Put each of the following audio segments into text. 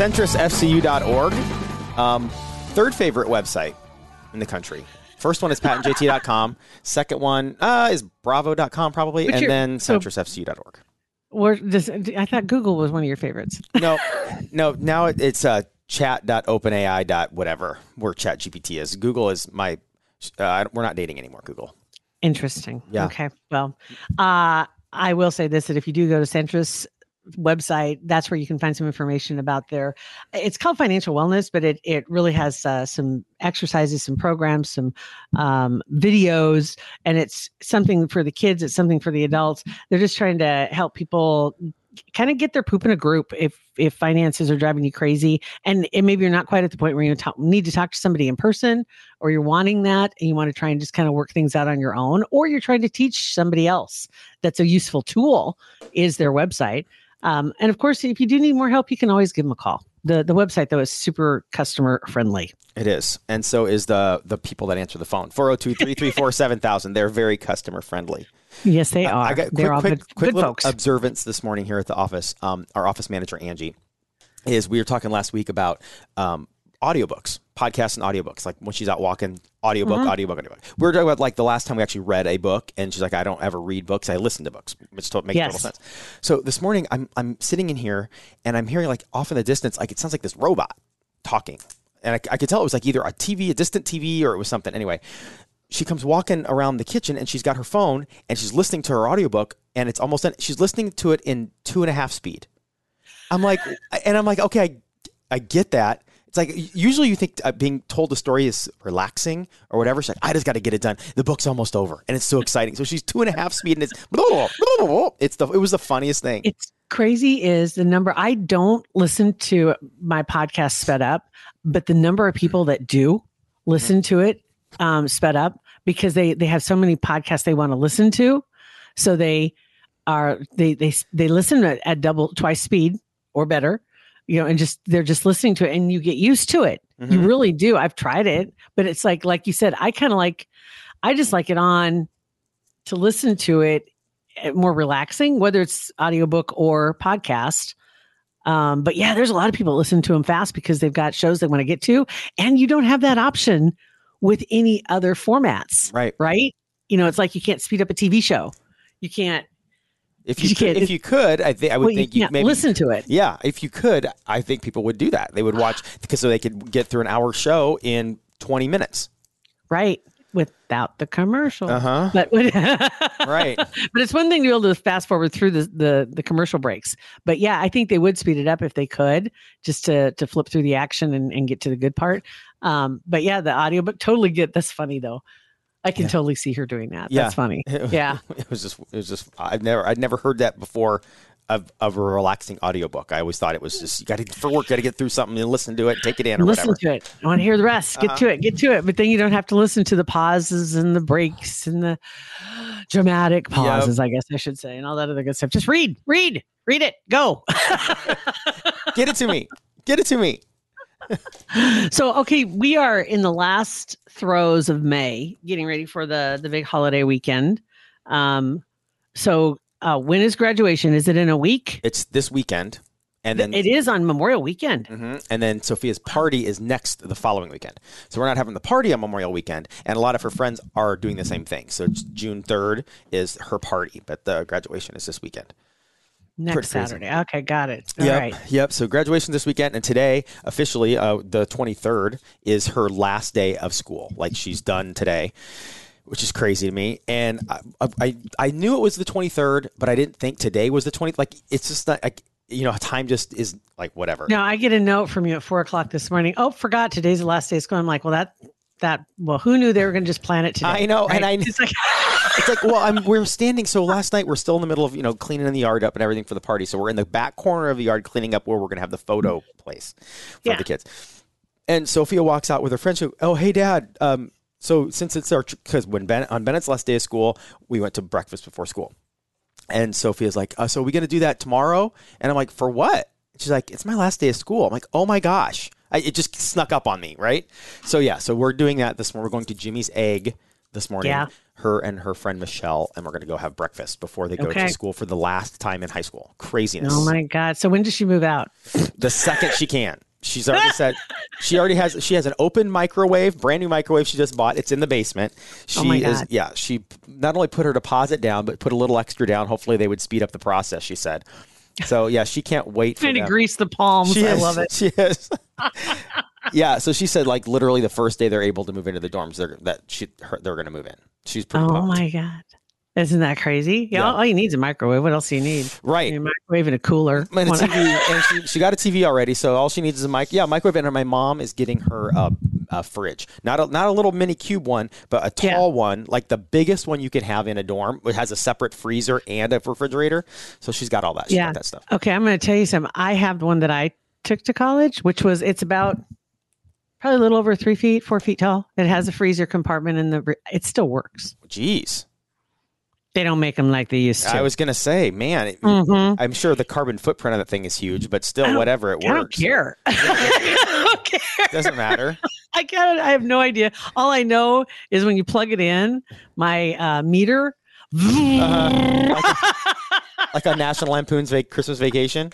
Alright! CentrisFCU.org. Um, third favorite website in the country. First one is patandjt.com. Second one uh, is bravo.com probably. But and then so- centrisfcu.org. Where does, I thought Google was one of your favorites. No, no, now it, it's uh, chat.openai. dot whatever where chat GPT is. Google is my, uh, we're not dating anymore, Google. Interesting. Yeah. Okay. Well, uh, I will say this: that if you do go to Centris website, that's where you can find some information about their. It's called financial wellness, but it it really has uh, some exercises, some programs, some um, videos, and it's something for the kids. It's something for the adults. They're just trying to help people kind of get their poop in a group if if finances are driving you crazy and, and maybe you're not quite at the point where you talk, need to talk to somebody in person or you're wanting that and you want to try and just kind of work things out on your own or you're trying to teach somebody else that's a useful tool is their website um, and of course if you do need more help you can always give them a call the the website though is super customer friendly It is. And so is the the people that answer the phone. 402 334 7000. They're very customer friendly. yes they are I got they're quick, quick, good, quick good folks observance this morning here at the office. Um, our office manager Angie is we were talking last week about um, audiobooks, podcasts and audiobooks. Like when she's out walking, audiobook, Mm-hmm. audiobook, audiobook. We were talking about like the last time we actually read a book, and she's like, I don't ever read books. I listen to books, which to- makes Yes. total sense. So this morning, I'm I'm sitting in here and I'm hearing like off in the distance, like it sounds like this robot talking, and I, I could tell it was like either a TV, a distant TV, or it was something. Anyway, she comes walking around the kitchen and she's got her phone and she's listening to her audiobook and it's almost done. She's listening to it in two and a half speed. I'm like, and I'm like, okay, I, I get that. It's like usually you think uh, being told the story is relaxing or whatever. She's like, I just got to get it done. The book's almost over and it's so exciting. So she's two and a half speed and it's it's the it was the funniest thing. it's crazy is the number i don't listen to my podcast sped up but the number of people that do listen to it um, sped up because they they have so many podcasts they want to listen to so they are they they they listen at, at double twice speed or better you know and just they're just listening to it and you get used to it. You Mhm. really do. I've tried it but it's like like you said i kind of like i just like it on to listen to it eh, more relaxing whether it's audiobook or podcast. Um, but yeah there's a lot of people listen to them fast because they've got shows they want to get to and you don't have that option with any other formats right. right? You know it's like you can't speed up a tv show. You can't If you, You could, if you could, I think I would well, think you can't maybe listen to it Yeah, if you could, I think people would do that. They would watch because so they could get through an hour show in 20 minutes. right without the commercial Uh-huh. but Right. but it's one thing to be able to fast forward through the, the the commercial breaks but yeah i think they would speed it up if they could just to to flip through the action and, and get to the good part um but yeah the audiobook totally get that's funny though i can Yeah. totally see her doing that Yeah. that's funny yeah It was just it was just I've never I'd never heard that before of, of a relaxing audiobook. I always thought it was just you got to for work, got to get through something and listen to it, take it in or listen whatever. to it i want to hear the rest get Uh-huh. to it get to it but then you don't have to listen to the pauses and the breaks and the dramatic pauses i guess i should say and all that other good stuff just read read read it go Get it to me. Get it to me. so okay we are in the last throes of may getting ready for the the big holiday weekend um so uh when is graduation is it in a week It's this weekend, and then it is on memorial weekend Mhm. And then Sophia's party is next the following weekend. So we're not having the party on Memorial Weekend, and a lot of her friends are doing the same thing. So it's June third is her party, but the graduation is this weekend. Next pretty crazy. saturday okay got it All yep, right. yep. So graduation this weekend, and today officially, uh, the twenty third is her last day of school. Like she's done today, which is crazy to me. And I, I, I knew it was the twenty third, but I didn't think today was the twenty. Like it's just not like you know, time just is like whatever. No, i get a note from you at four o'clock this morning oh forgot today's the last day of school i'm like well that that well, who knew they were going to just plan it today? I know, and right? I- It's like, it's like, well, I'm, we're standing. So last night we're still in the middle of you know cleaning the yard up and everything for the party. So we're in the back corner of the yard cleaning up where we're gonna have the photo place for Yeah. the kids. And Sophia walks out with her friend. She, oh, hey, Dad. Um, so since it's our because when ben, on Bennett's last day of school, we went to breakfast before school, and Sophia's like, uh, so are we gonna do that tomorrow? And I'm like, for what? She's like, it's my last day of school. I'm like, oh my gosh. I, it just snuck up on me, right? So yeah, so we're doing that this morning. We're going to Jimmy's Egg this morning. Yeah. Her and her friend Michelle, and we're going to go have breakfast before they go Okay. to school for the last time in high school. Craziness. oh my god! So when does she move out? The second she can. She's already said she already has she has an open microwave, brand new microwave she just bought. It's in the basement. Oh she Oh is yeah, she not only put her deposit down, but put a little extra down. Hopefully they would speed up the process, she said. So yeah, she can't wait for Trying to grease the palms. She I is. love it. She is. yeah. So she said, like literally the first day they're able to move into the dorms, they're that she her, they're going to move in. She's pretty. Oh pumped. my god! Isn't that crazy? Yeah, Yeah. all you need is a microwave. What else do you need? Right. A microwave and a cooler. And, a TV, and she, she got a TV already, so all she needs is a mic. Yeah, microwave. And my mom is getting her a, a fridge, not a not a little mini cube one, but a Yeah. tall one, like the biggest one you could have in a dorm. It has a separate freezer and a refrigerator, so she's got all that. She's Yeah. got that stuff. Okay, I'm going to tell you something. I have the one that I took to college, which was it's about probably a little over three feet, four feet tall. It has a freezer compartment in the. re- It still works. Jeez, They don't make them like they used to. I was gonna say, man, it- Mhm. I'm sure the carbon footprint of that thing is huge, but still, whatever it I don't works, care. I don't care. doesn't matter. I can't. I have no idea. All I know is when you plug it in, my uh, meter. Uh-huh. like on National Lampoon's vac- Christmas Vacation.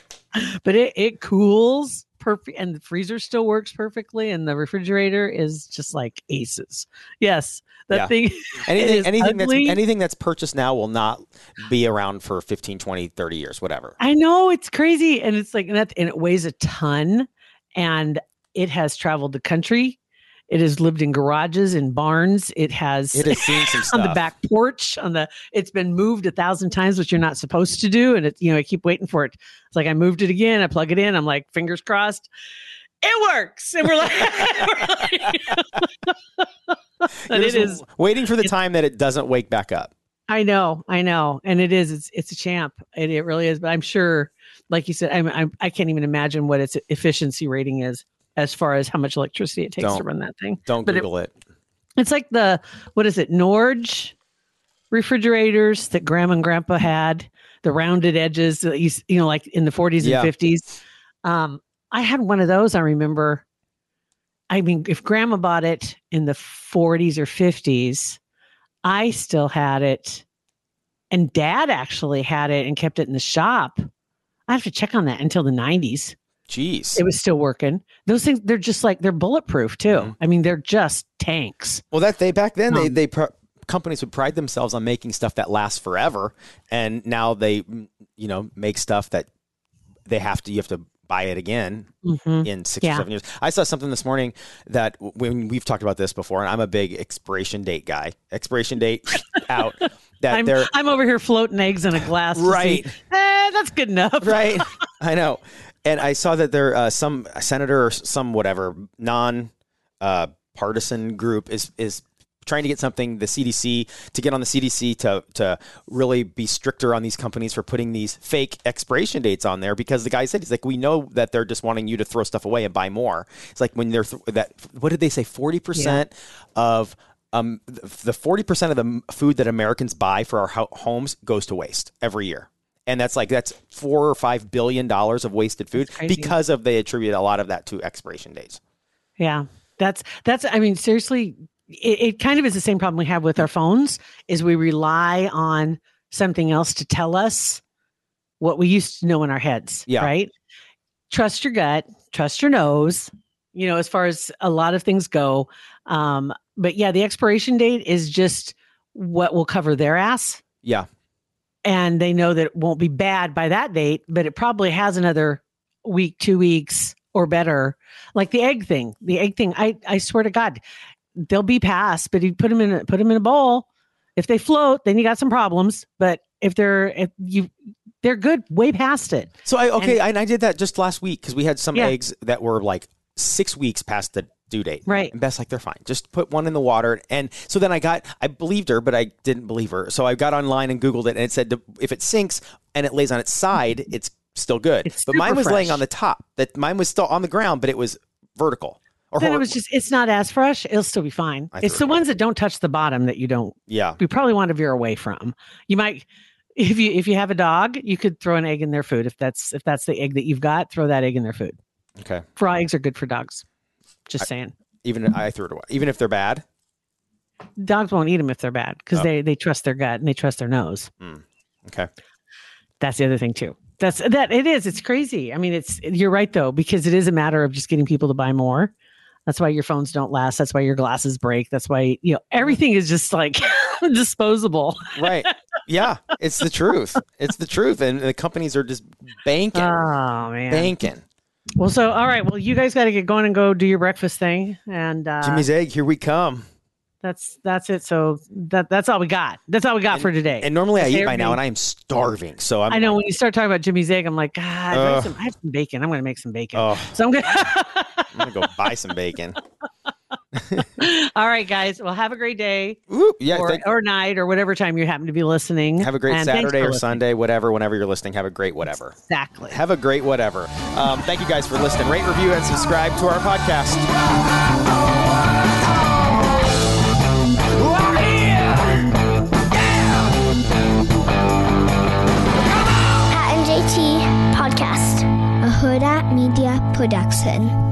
but it, it cools perfect and the freezer still works perfectly and the refrigerator is just like aces yes that Yeah. thing Anything, anything ugly. that's anything that's purchased now will not be around for 15, 20, 30 years, whatever. i know it's crazy and it's like and, that, and it weighs a ton and it has traveled the country it has lived in garages and barns it has It has seen some stuff. on the back porch on the it's been moved a thousand times which you're not supposed to do and it you know i keep waiting for it it's like i moved it again i plug it in i'm like fingers crossed it works and we're like, and it is waiting for the time that it doesn't wake back up. i know i know and it is it's it's a champ it, it really is but i'm sure like you said I'm, I'm i can't even imagine what its efficiency rating is as far as how much electricity it takes to Don't. run that thing Don't But Google it. It's like the what is it? Norge refrigerators that grandma and grandpa had, the rounded edges, that you, you know, like in the 40s Yeah. and 50s. Um, I had one of those. I remember. I mean, if grandma bought it in the 40s or 50s, I still had it, and dad actually had it and kept it in the shop. I have to check on that until the 90s Jeez. it was still working. Those things, they're just like they're bulletproof too. Mhm. I mean, they're just tanks. well, that they back then they Um, they pr- companies would pride themselves on making stuff that lasts forever, and now they mm, you know make stuff that they have to you have to buy it again Mhm. in six Yeah. or seven years. I saw something this morning that when we've talked about this before, and I'm a big expiration date guy. Expiration date out. That I'm, they're I'm over here floating eggs in a glass. to see, Right. eh, that's good enough. right. I know. And I saw that there uh, some senator or some whatever non uh, partisan group is is trying to get something the CDC to get on the CDC to to really be stricter on these companies for putting these fake expiration dates on there because the guy said he's like we know that they're just wanting you to throw stuff away and buy more. It's like when they're th- that what did they say 40% of um, the forty percent of the food that Americans buy for our ho- homes goes to waste every year, and that's like that's four or five billion dollars of wasted food because of they attribute a lot of that to expiration dates. Yeah, that's that's. I mean, seriously, it, it kind of is the same problem we have with our phones. Is we rely on something else to tell us what we used to know in our heads. Yeah. Right. Trust your gut. Trust your nose. You know, as far as a lot of things go. Um, but yeah, the expiration date is just what will cover their ass. Yeah, and they know that it won't be bad by that date, but it probably has another week, two weeks or better. Like the egg thing, the egg thing. I, I swear to God, they'll be passed, but you put them in a, put them in a bowl. If they float, then you got some problems. But if they're if you they're good way past it. So I okay, and, I did that just last week because we had some Yeah. eggs that were like six weeks past the due date. Right. And Beth's like, they're fine. Just put one in the water. And so then I got, I believed her, but I didn't believe her. So I got online and Googled it, and it said to- if it sinks and it lays on its side, it's still good. It's but mine was laying on the top. That mine was still on the ground, but it was vertical. Or Then it was just it's not as fresh. It'll still be fine. It's the it ones that don't touch the bottom that you don't yeah. we probably want to veer away from. You might if you if you have a dog, you could throw an egg in their food. If that's if that's the egg that you've got, throw that egg in their food. Okay. Raw eggs are good for dogs. Just saying. Even I threw it away. Even if they're bad. Dogs won't eat them if they're bad because Oh. they they trust their gut and they trust their nose. Hmm. Okay. That's the other thing too. That's that it is. It's crazy. I mean, it's you're right though because it is a matter of just getting people to buy more. That's why your phones don't last. That's why your glasses break. That's why you know everything is just like disposable. Right. yeah. It's the truth. It's the truth. And the companies are just banking. Oh man. banking. Well, so all right. Well, you guys got to get going and go do your breakfast thing, and uh, Jimmy's egg, here we come. that's that's it. So that that's all we got. That's all we got for today. And normally I eat by now and I am starving. So I'm I know when you start talking about Jimmy's egg, I'm like, God, I, have some, I have some bacon. I'm going to make some bacon. Oh, So I'm gonna go buy some bacon. all right, guys. Well, have a great day Ooh, yeah, or, thank- or night or whatever time you happen to be listening. have a great And Saturday or listening. Sunday, whatever. Whenever you're listening, have a great whatever. Exactly. Have a great whatever. Um, thank you guys for listening. Rate, review, and subscribe to our podcast. We're. Pat and JT Podcast, a Hurrdat Media Production.